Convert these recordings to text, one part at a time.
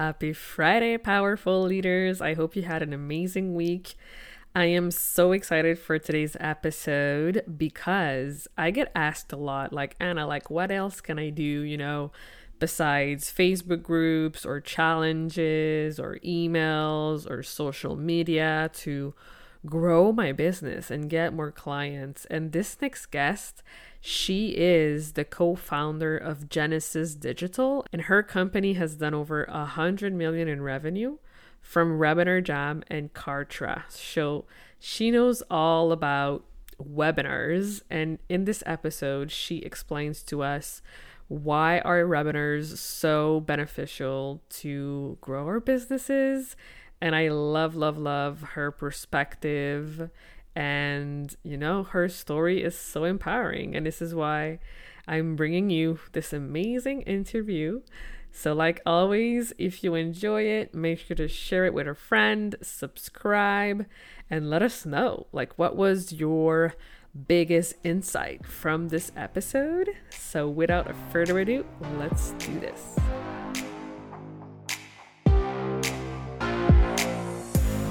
Happy Friday, powerful leaders. I hope you had an amazing week. I am so excited for today's episode because I get asked a lot, like, Anna, like, what else can I do, you know, besides Facebook groups or challenges or emails or social media to grow my business and get more clients? And this next guest, she is the co-founder of Genesis Digital, and her company has done over a hundred million in revenue from Webinar Jam and Kartra. So she knows all about webinars, and in this episode, she explains to us why are webinars so beneficial to grow our businesses. And I love, love, love her perspective and, you know, her story is so empowering. And this is why I'm bringing you this amazing interview. So, like always, if you enjoy it, make sure to share it with a friend, subscribe, and let us know. Like, what was your biggest insight from this episode? So, without further ado, let's do this.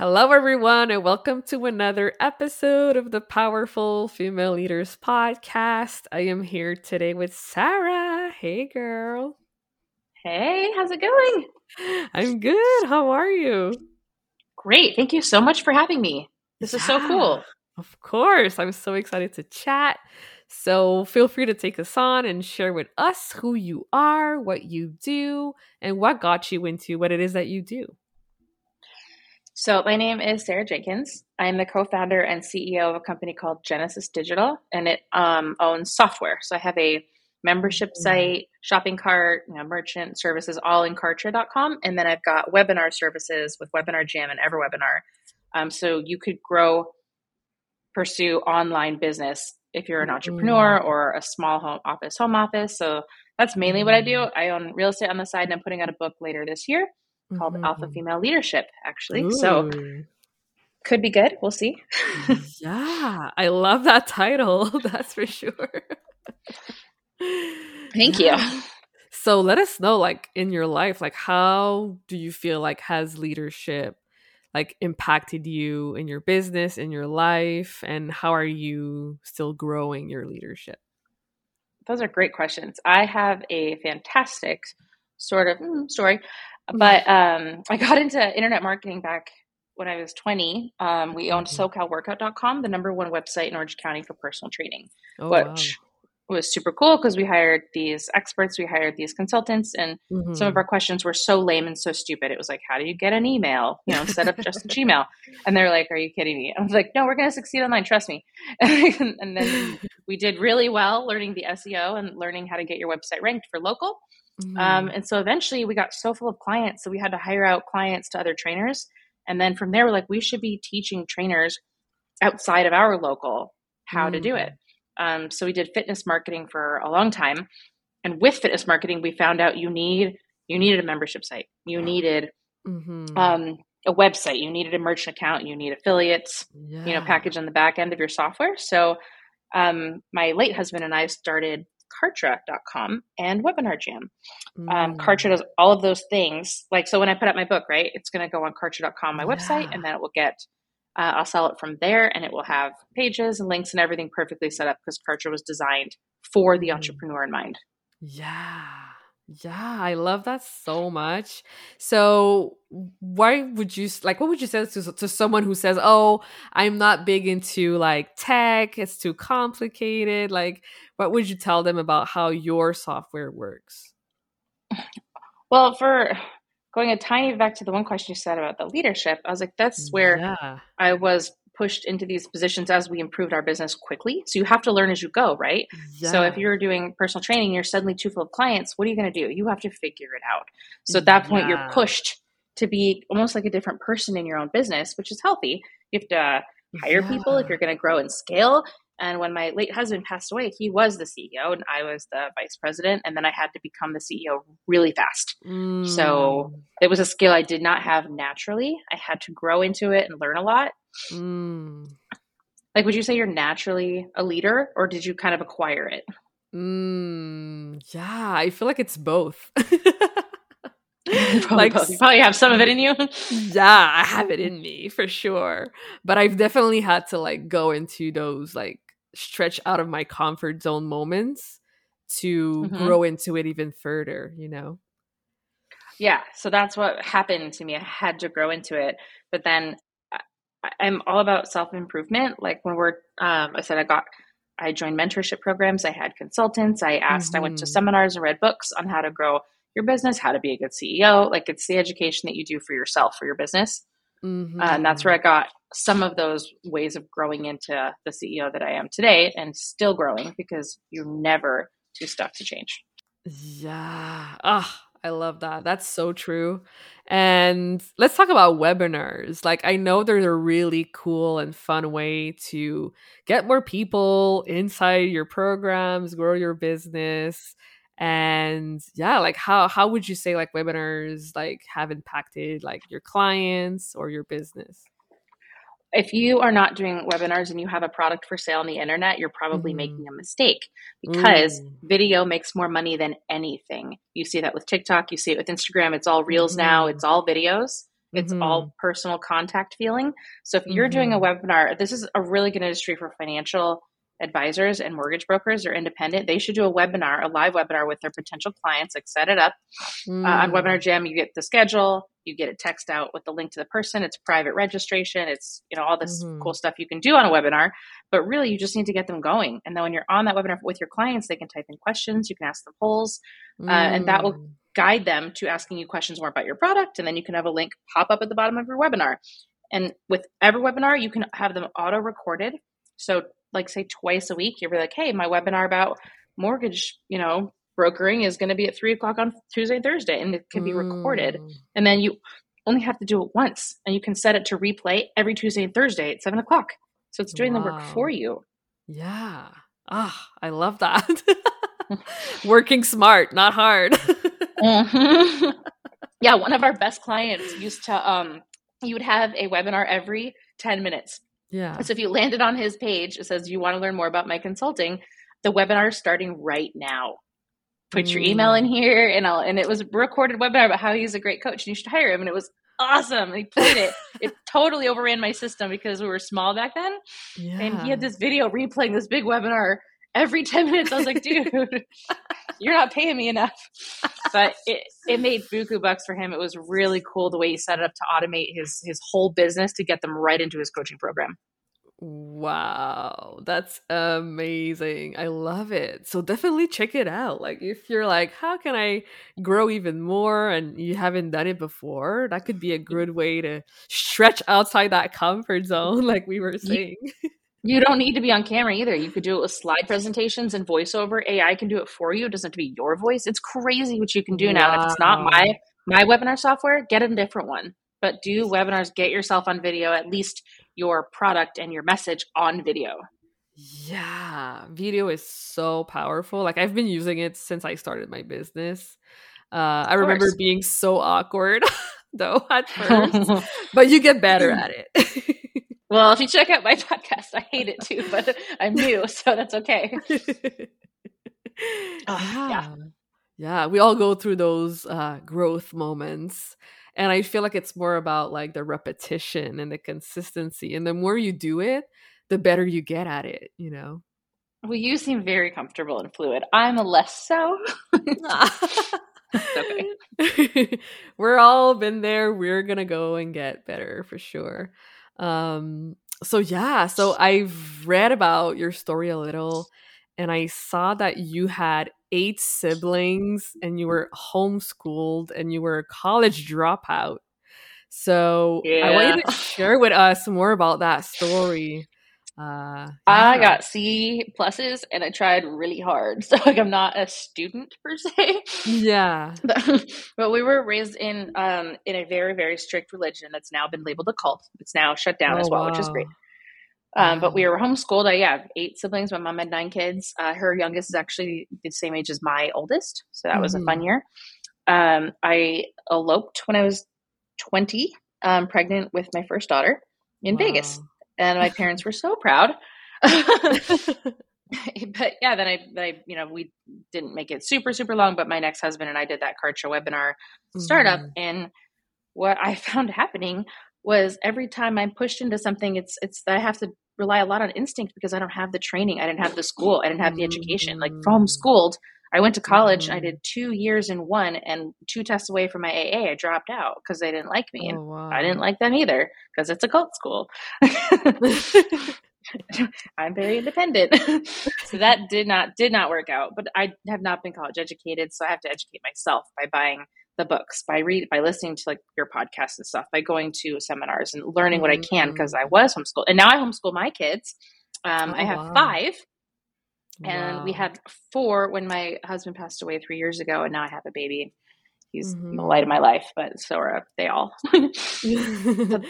Hello, everyone, and welcome to another episode of the Powerful Female Leaders Podcast. I am here today with Sarah. Hey, girl. Hey, how's it going? I'm good. How are you? Great. Thank you so much for having me. This yeah, is so cool. Of course. I'm so excited to chat. So feel free to take us on and share with us who you are, what you do, and what got you into what it is that you do. So, my name is Sarah Jenkins. I'm the co founder and CEO of a company called Genesis Digital, and it um, owns software. So, I have a membership mm-hmm. site, shopping cart, you know, merchant services, all in Kartra.com. And then I've got webinar services with Webinar Jam and EverWebinar. Um, so, you could grow, pursue online business if you're an entrepreneur mm-hmm. or a small home office, home office. So, that's mainly what I do. Mm-hmm. I own real estate on the side, and I'm putting out a book later this year called mm-hmm. Alpha Female Leadership, actually. Ooh. So could be good. We'll see. yeah, I love that title. That's for sure. Thank yeah. you. So let us know, like in your life, like how do you feel like has leadership like impacted you in your business, in your life, and how are you still growing your leadership? Those are great questions. I have a fantastic sort of mm, story but um, I got into internet marketing back when I was 20. Um, we owned mm-hmm. SoCalWorkout.com, the number one website in Orange County for personal training, oh, which wow. was super cool because we hired these experts, we hired these consultants, and mm-hmm. some of mm-hmm. our questions were so lame and so stupid. It was like, how do you get an email? You know, set up just a Gmail. And they're like, are you kidding me? I was like, no, we're going to succeed online. Trust me. and then we did really well learning the SEO and learning how to get your website ranked for local. Mm-hmm. Um, and so eventually we got so full of clients, so we had to hire out clients to other trainers. And then from there, we're like, we should be teaching trainers outside of our local how mm-hmm. to do it. Mm. Um, so we did fitness marketing for a long time. And with fitness marketing, we found out you need you needed a membership site, you needed mm-hmm. um, a website, you needed a merchant account, you need affiliates, yeah. you know, package on the back end of your software. So um, my late husband and I started Kartra.com and Webinar Jam. Um, mm. Um, Kartra does all of those things. Like, so when I put up my book, right, it's going to go on Kartra.com, my yeah. website, and then it will get, uh, I'll sell it from there and it will have pages and links and everything perfectly set up because Kartra was designed for the mm. entrepreneur in mind. Yeah. Yeah, I love that so much. So, why would you like? What would you say to to someone who says, "Oh, I'm not big into like tech; it's too complicated"? Like, what would you tell them about how your software works? Well, for going a tiny back to the one question you said about the leadership, I was like, that's where yeah. I was pushed into these positions as we improved our business quickly. So you have to learn as you go, right? Yeah. So if you're doing personal training, you're suddenly too full of clients, what are you going to do? You have to figure it out. So at that point, yeah. you're pushed to be almost like a different person in your own business, which is healthy. You have to hire yeah. people if you're going to grow and scale. And when my late husband passed away, he was the CEO and I was the vice president. And then I had to become the CEO really fast. Mm. So it was a skill I did not have naturally. I had to grow into it and learn a lot. Mm. Like, would you say you're naturally a leader or did you kind of acquire it? Mm, yeah, I feel like it's both. like both. you probably have some of it in you. yeah, I have it in me for sure. But I've definitely had to like go into those like stretch out of my comfort zone moments to mm-hmm. grow into it even further, you know? Yeah. So that's what happened to me. I had to grow into it. But then I'm all about self improvement. Like when we're, um, I said, I got, I joined mentorship programs. I had consultants. I asked, mm-hmm. I went to mm-hmm. seminars and read books on how to grow your business, how to be a good CEO. Like it's the education that you do for yourself, for your business. Mm-hmm. Uh, and that's where I got some of those ways of growing into the CEO that I am today and still growing because you're never too stuck to change. Yeah. Ah, oh, I love that. That's so true. And let's talk about webinars. Like, I know they're a really cool and fun way to get more people inside your programs, grow your business and yeah like how how would you say like webinars like have impacted like your clients or your business if you are not doing webinars and you have a product for sale on the internet you're probably mm. making a mistake because mm. video makes more money than anything you see that with tiktok you see it with instagram it's all reels mm. now it's all videos it's mm-hmm. all personal contact feeling so if you're mm-hmm. doing a mm-hmm. webinar this is a really good industry for financial advisors and mortgage brokers are independent, they should do a webinar, a live webinar with their potential clients, like set it up. Mm. Uh, on Webinar mm. Jam, you get the schedule, you get a text out with the link to the person, it's private registration, it's, you know, all this mm-hmm. cool stuff you can do on a webinar, but really you just need to get them going. And then when you're on that webinar with your clients, they can type in questions, you can ask them polls, mm. uh, and that will mm. guide them to asking you questions more about your product. And then you can have a link pop up at the bottom of your webinar. And with every webinar, you can have them auto recorded. So like say twice a week, you'll be like, hey, my webinar about mortgage, you know, brokering is going to be at three o'clock on Tuesday and Thursday, and it can be recorded. Mm. And then you only have to do it once, and you can set it to replay every Tuesday and Thursday at seven o'clock. So it's doing wow. the work for you. Yeah. Ah, oh, I love that. Working smart, not hard. mm-hmm. Yeah, one of our best clients used to um you would have a webinar every 10 minutes yeah. So if you landed on his page, it says, You want to learn more about my consulting? The webinar is starting right now. Put mm. your email in mm. here, and I'll, and it was a recorded webinar about how he's a great coach and you should hire him. And it was awesome. He played it. it totally overran my system because we were small back then. Yeah. And he had this video replaying this big webinar every 10 minutes. I was like, dude, you're not paying me enough. But it, it made buku bucks for him. It was really cool the way he set it up to automate his his whole business to get them right into his coaching program. Wow, that's amazing. I love it. So definitely check it out. Like if you're like, how can I grow even more and you haven't done it before, that could be a good way to stretch outside that comfort zone like we were saying. You don't need to be on camera either. You could do it with slide presentations and voiceover. AI can do it for you. It doesn't have to be your voice. It's crazy what you can do wow. now. if it's not my my webinar software, get a different one. But do webinars, get yourself on video, at least your product and your message on video. Yeah, video is so powerful. Like I've been using it since I started my business. Uh, I remember being so awkward though at first, but you get better at it. Well, if you check out my podcast, I hate it too, but I'm new, so that's okay. oh, yeah. Yeah, we all go through those uh, growth moments. And I feel like it's more about like the repetition and the consistency. And the more you do it, the better you get at it, you know? Well, you seem very comfortable and fluid. I'm less so. okay. We're all been there. We're gonna go and get better for sure. Um, so yeah, so I've read about your story a little and I saw that you had eight siblings and you were homeschooled and you were a college dropout. So yeah. I want you to share with us more about that story. Uh. I got C pluses and I tried really hard. So like I'm not a student per se. Yeah. but we were raised in um in a very, very strict religion that's now been labeled a cult. It's now shut down oh, as well, wow. which is great. Um, but we were homeschooled. I yeah, eight siblings. My mom had nine kids. Uh, her youngest is actually the same age as my oldest, so that mm-hmm. was a fun mm-hmm. year. Um, I eloped when I was twenty, um, pregnant with my first daughter in wow. Vegas, and my parents were so proud. but yeah, then I, then I, you know, we didn't make it super super long. But my next husband and I did that card show webinar startup, mm-hmm. and what I found happening was every time I'm pushed into something, it's it's I have to rely a lot on instinct because I don't have the training, I didn't have the school, I didn't have the education. Like from schooled, I went to college, mm-hmm. I did two years in one, and two tests away from my AA, I dropped out because they didn't like me, and oh, wow. I didn't like them either because it's a cult school. I'm very independent. so that did not did not work out. But I have not been college educated, so I have to educate myself by buying the books by read by listening to like your podcasts and stuff by going to seminars and learning mm-hmm. what i can because i was homeschooled and now i homeschool my kids um, oh, i have wow. five and wow. we had four when my husband passed away three years ago and now i have a baby he's mm-hmm. the light of my life but so are they all so,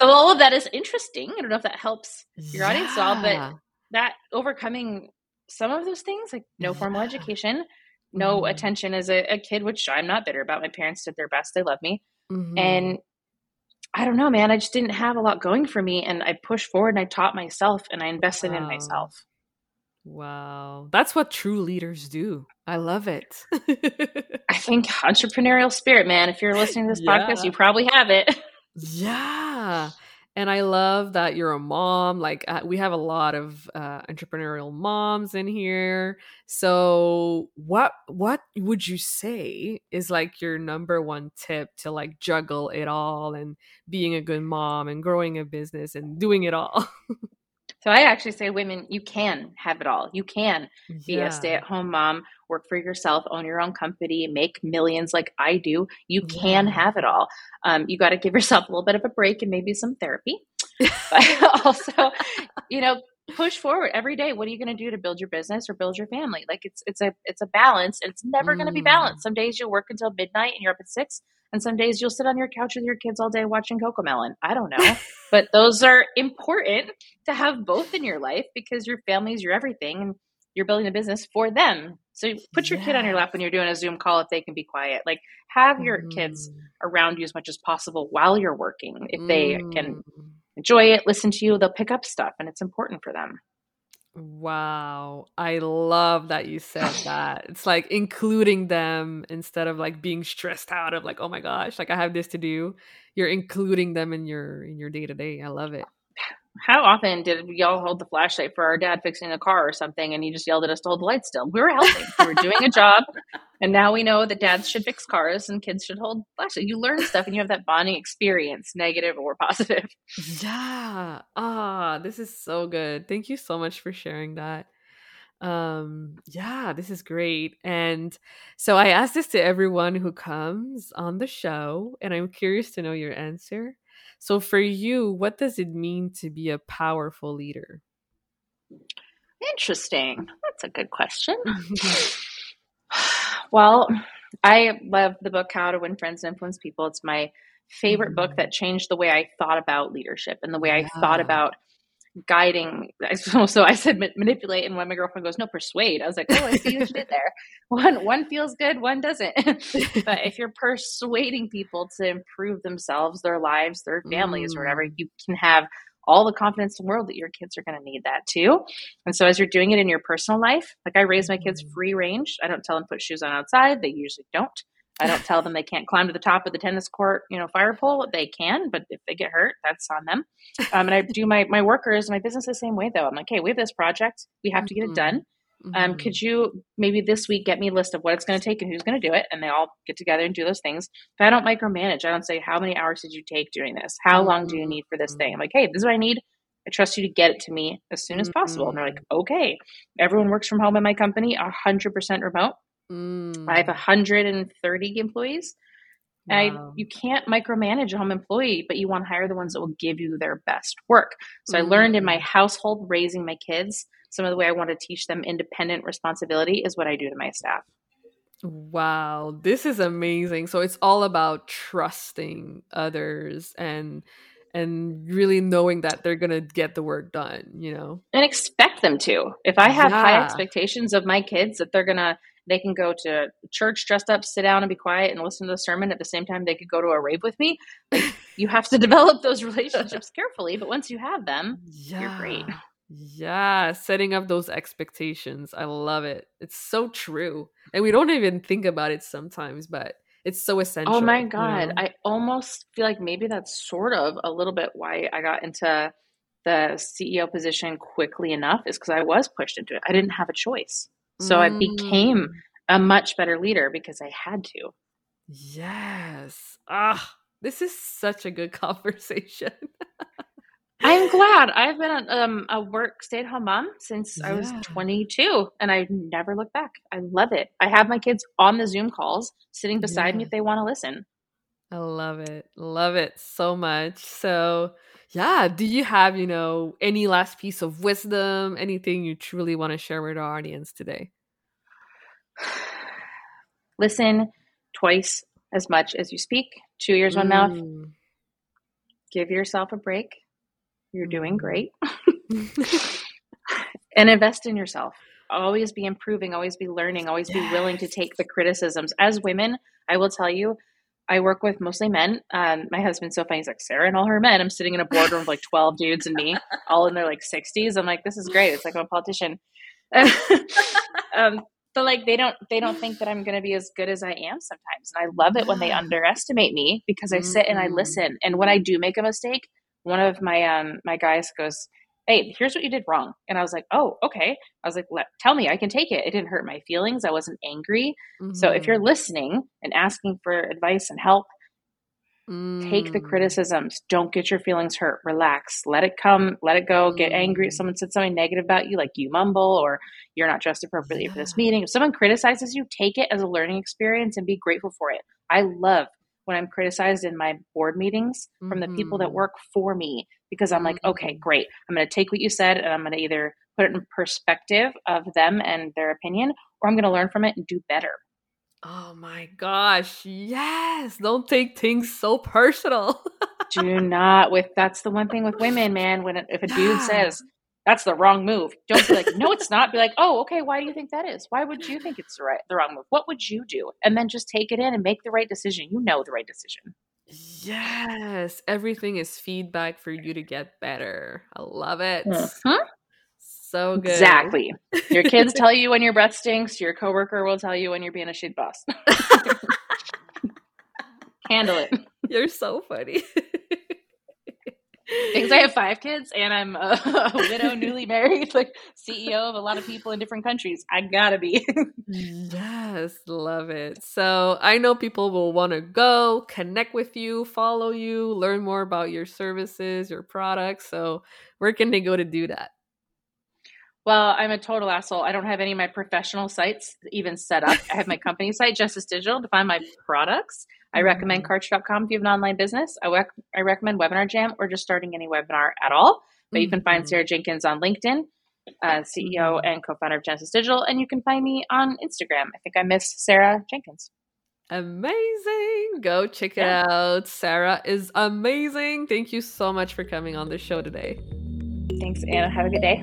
all of that is interesting i don't know if that helps your yeah. audience at all but that overcoming some of those things like no yeah. formal education no mm-hmm. attention as a, a, kid, which I'm not bitter about. My parents did their best. They love me. Mm-hmm. And I don't know, man. I just didn't have a lot going for me. And I pushed forward and I taught myself and I invested wow. in myself. Wow. That's what true leaders do. I love it. I think entrepreneurial spirit, man. If you're listening to this yeah. podcast, you probably have it. Yeah and I love that you're a mom. Like uh, we have a lot of uh, entrepreneurial moms in here. So what what would you say is like your number one tip to like juggle it all and being a good mom and growing a business and doing it all? So I actually say, women, you can have it all. You can be yeah. a stay at home mom, work for yourself, own your own company, make millions like I do. You can have it all. Um, you got to give yourself a little bit of a break and maybe some therapy. but also, you know, push forward every day. What are you going to do to build your business or build your family? Like it's it's a it's a balance, and it's never mm. going to be balanced. Some days you'll work until midnight and you're up at six, and some days you'll sit on your couch with your kids all day watching Coco Melon. I don't know. but those are important to have both in your life because your family is your everything and you're building a business for them. So put your kid on your lap when you're doing a Zoom call if they can be quiet. Like have your mm. kids around you as much as possible while you're working. If they mm. can enjoy it, listen to you, they'll pick up stuff and it's important for them. Wow. I love that you said that. It's like including them instead of like being stressed out of like, oh my gosh, like I have this to do. You're including them in your in your day to day. I love it how often did y'all hold the flashlight for our dad fixing a car or something and he just yelled at us to hold the light still? We were helping. we were doing a job. And now we know that dads should fix cars and kids should hold flashlight. You learn stuff and you have that bonding experience, negative or positive. Yeah. Ah, this is so good. Thank you so much for sharing that. Um, yeah, this is great. And so I ask this to everyone who comes on the show, and I'm curious to know your answer. So, for you, what does it mean to be a powerful leader? Interesting. That's a good question. well, I love the book How to Win Friends and Influence People. It's my favorite mm. book that changed the way I thought about leadership and the way yeah. I thought about guiding. So I said manipulate, and when my girlfriend goes, "No, persuade," I was like, "Oh, I see what you did there. One one feels good, one doesn't." but if you're persuading people to improve themselves, their lives, their families, mm. or whatever, mm. you can have all the confidence in the world that your kids are going to need that too. And so as you're doing it in your personal life, like I raise my kids mm. free range. I don't tell them put shoes on outside. They usually don't. I don't tell them they can't climb to the top of the tennis court, you know, fire pole. They can, but if they get hurt, that's on them. Um, and I do my my workers, my business the same way though. I'm like, hey, we have this project, we have to get it done. Um, Mhm. could you maybe this week get me a list of what it's going to take and who's going to do it? And they all get together and do those things. But I don't micromanage. I don't say, how many hours did you take doing this? How long do you need for this thing? I'm like, hey, this is what I need. I trust you to get it to me as soon as possible. And they're like, okay. Everyone works from home in my company, 100% remote. Mm. I have 130 employees. I, you can't micromanage a home employee, but you want to hire the ones that will give you their best work. So I learned in my Mm. household raising my kids, some of the way I want to teach them independent responsibility is what I do to my staff. Wow, this is amazing. So it's all about trusting others and and really knowing that they're going to get the work done, you know. And expect them to. If I have high expectations of my kids that they're going to they can go to church dressed up, sit down and be quiet and listen to the sermon at the same time they could go to a rave with me. Like, you have to develop those relationships carefully, but once you have them, Yeah. You're great. Yeah, setting up those expectations. I love it. It's so true. And we don't even think about it sometimes, but it's so oh essential. Oh my you god, know? I almost feel like maybe that's sort of a little bit why I got into the CEO position quickly enough is because I was pushed into it. I didn't have a choice. So I became Mm, a much better leader because I had to. Yes. Ah, this is such a good conversation. I'm glad. I've been a, um, a work stay at home mom since I was 22 and I never looked back. I love it. I have my kids on the Zoom calls sitting beside me if they want to listen. I love it. Love it so much. So, yeah, do you have, you know, any last piece of wisdom, anything you truly want to share with our audience today? Listen twice as much as you speak. Two ears, one mouth. Mm. Give yourself a break. You're doing Mhm. great. and invest in yourself. Always be improving, always be learning, always be willing to take the criticisms. As women, I will tell you, I work with mostly men. Um, my husband's so funny. He's like, Sarah and all her men. I'm sitting in a boardroom with like 12 dudes and me, all in their like 60s. I'm like, this is great. It's like I'm a politician. um, but like they don't they don't think that I'm going to be as good as I am sometimes. And I love it when they underestimate me because I sit and I Mhm. listen. And when I do make a mistake, one of my um my guys goes, "Hey, here's what you did wrong." And I was like, "Oh, okay." I was like, Let, "Tell me, I can take it." It didn't hurt my feelings. I wasn't angry. So if you're Mhm. listening and asking for advice and help, take the Mm. criticisms. Don't get your feelings hurt. Relax. Let it come. Let it go. Get angry if Mm. someone said something negative about you, like you mumble or you're not dressed appropriately for this meeting. If someone criticizes you, take it as a learning experience and be grateful for it. I love when I'm criticized in my board meetings from the people that Mhm. work for me because I'm like, okay, Mhm. great. I'm going to take what you said and I'm going to either put it in perspective of them and their opinion, or I'm going to learn from it and do better. Oh my gosh. Yes. Don't take things so personal. do not with that's the one thing with women man when if a dude says that's the wrong move don't be like no it's not be like oh okay why do you think that is why would you think it's the right the wrong move what would you do and then just take it in and make the right decision you know the right decision yes. Everything is feedback for you to get better. I love it. Mhm. So good. exactly your kids tell you when your breath stinks your coworker will tell you when you're being a shit boss handle it You're so funny. because i have five kids and i'm a, a widow newly married like ceo of a lot of people in different countries i gotta be yes, love it. So I know people will want to go connect with you, follow you, learn more about your services, your products. So where can they go to do that? Well, I'm a total asshole. I don't have any of my professional sites even set up. I have my company site, Genesis Digital, to find my products. I recommend Mhm. Kartra.com if you have an online business. I, rec- I recommend Webinar Jam or just starting any webinar at all. But you can find Mhm. Sarah Jenkins on LinkedIn, uh, CEO Mhm. and co founder of Genesis Digital. And you can find me on Instagram. I think I miss Sarah Jenkins. Amazing. Go check it Yeah. out. Sarah is amazing. Thank you so much for coming on the show today. Thanks, Anna. Have a good day.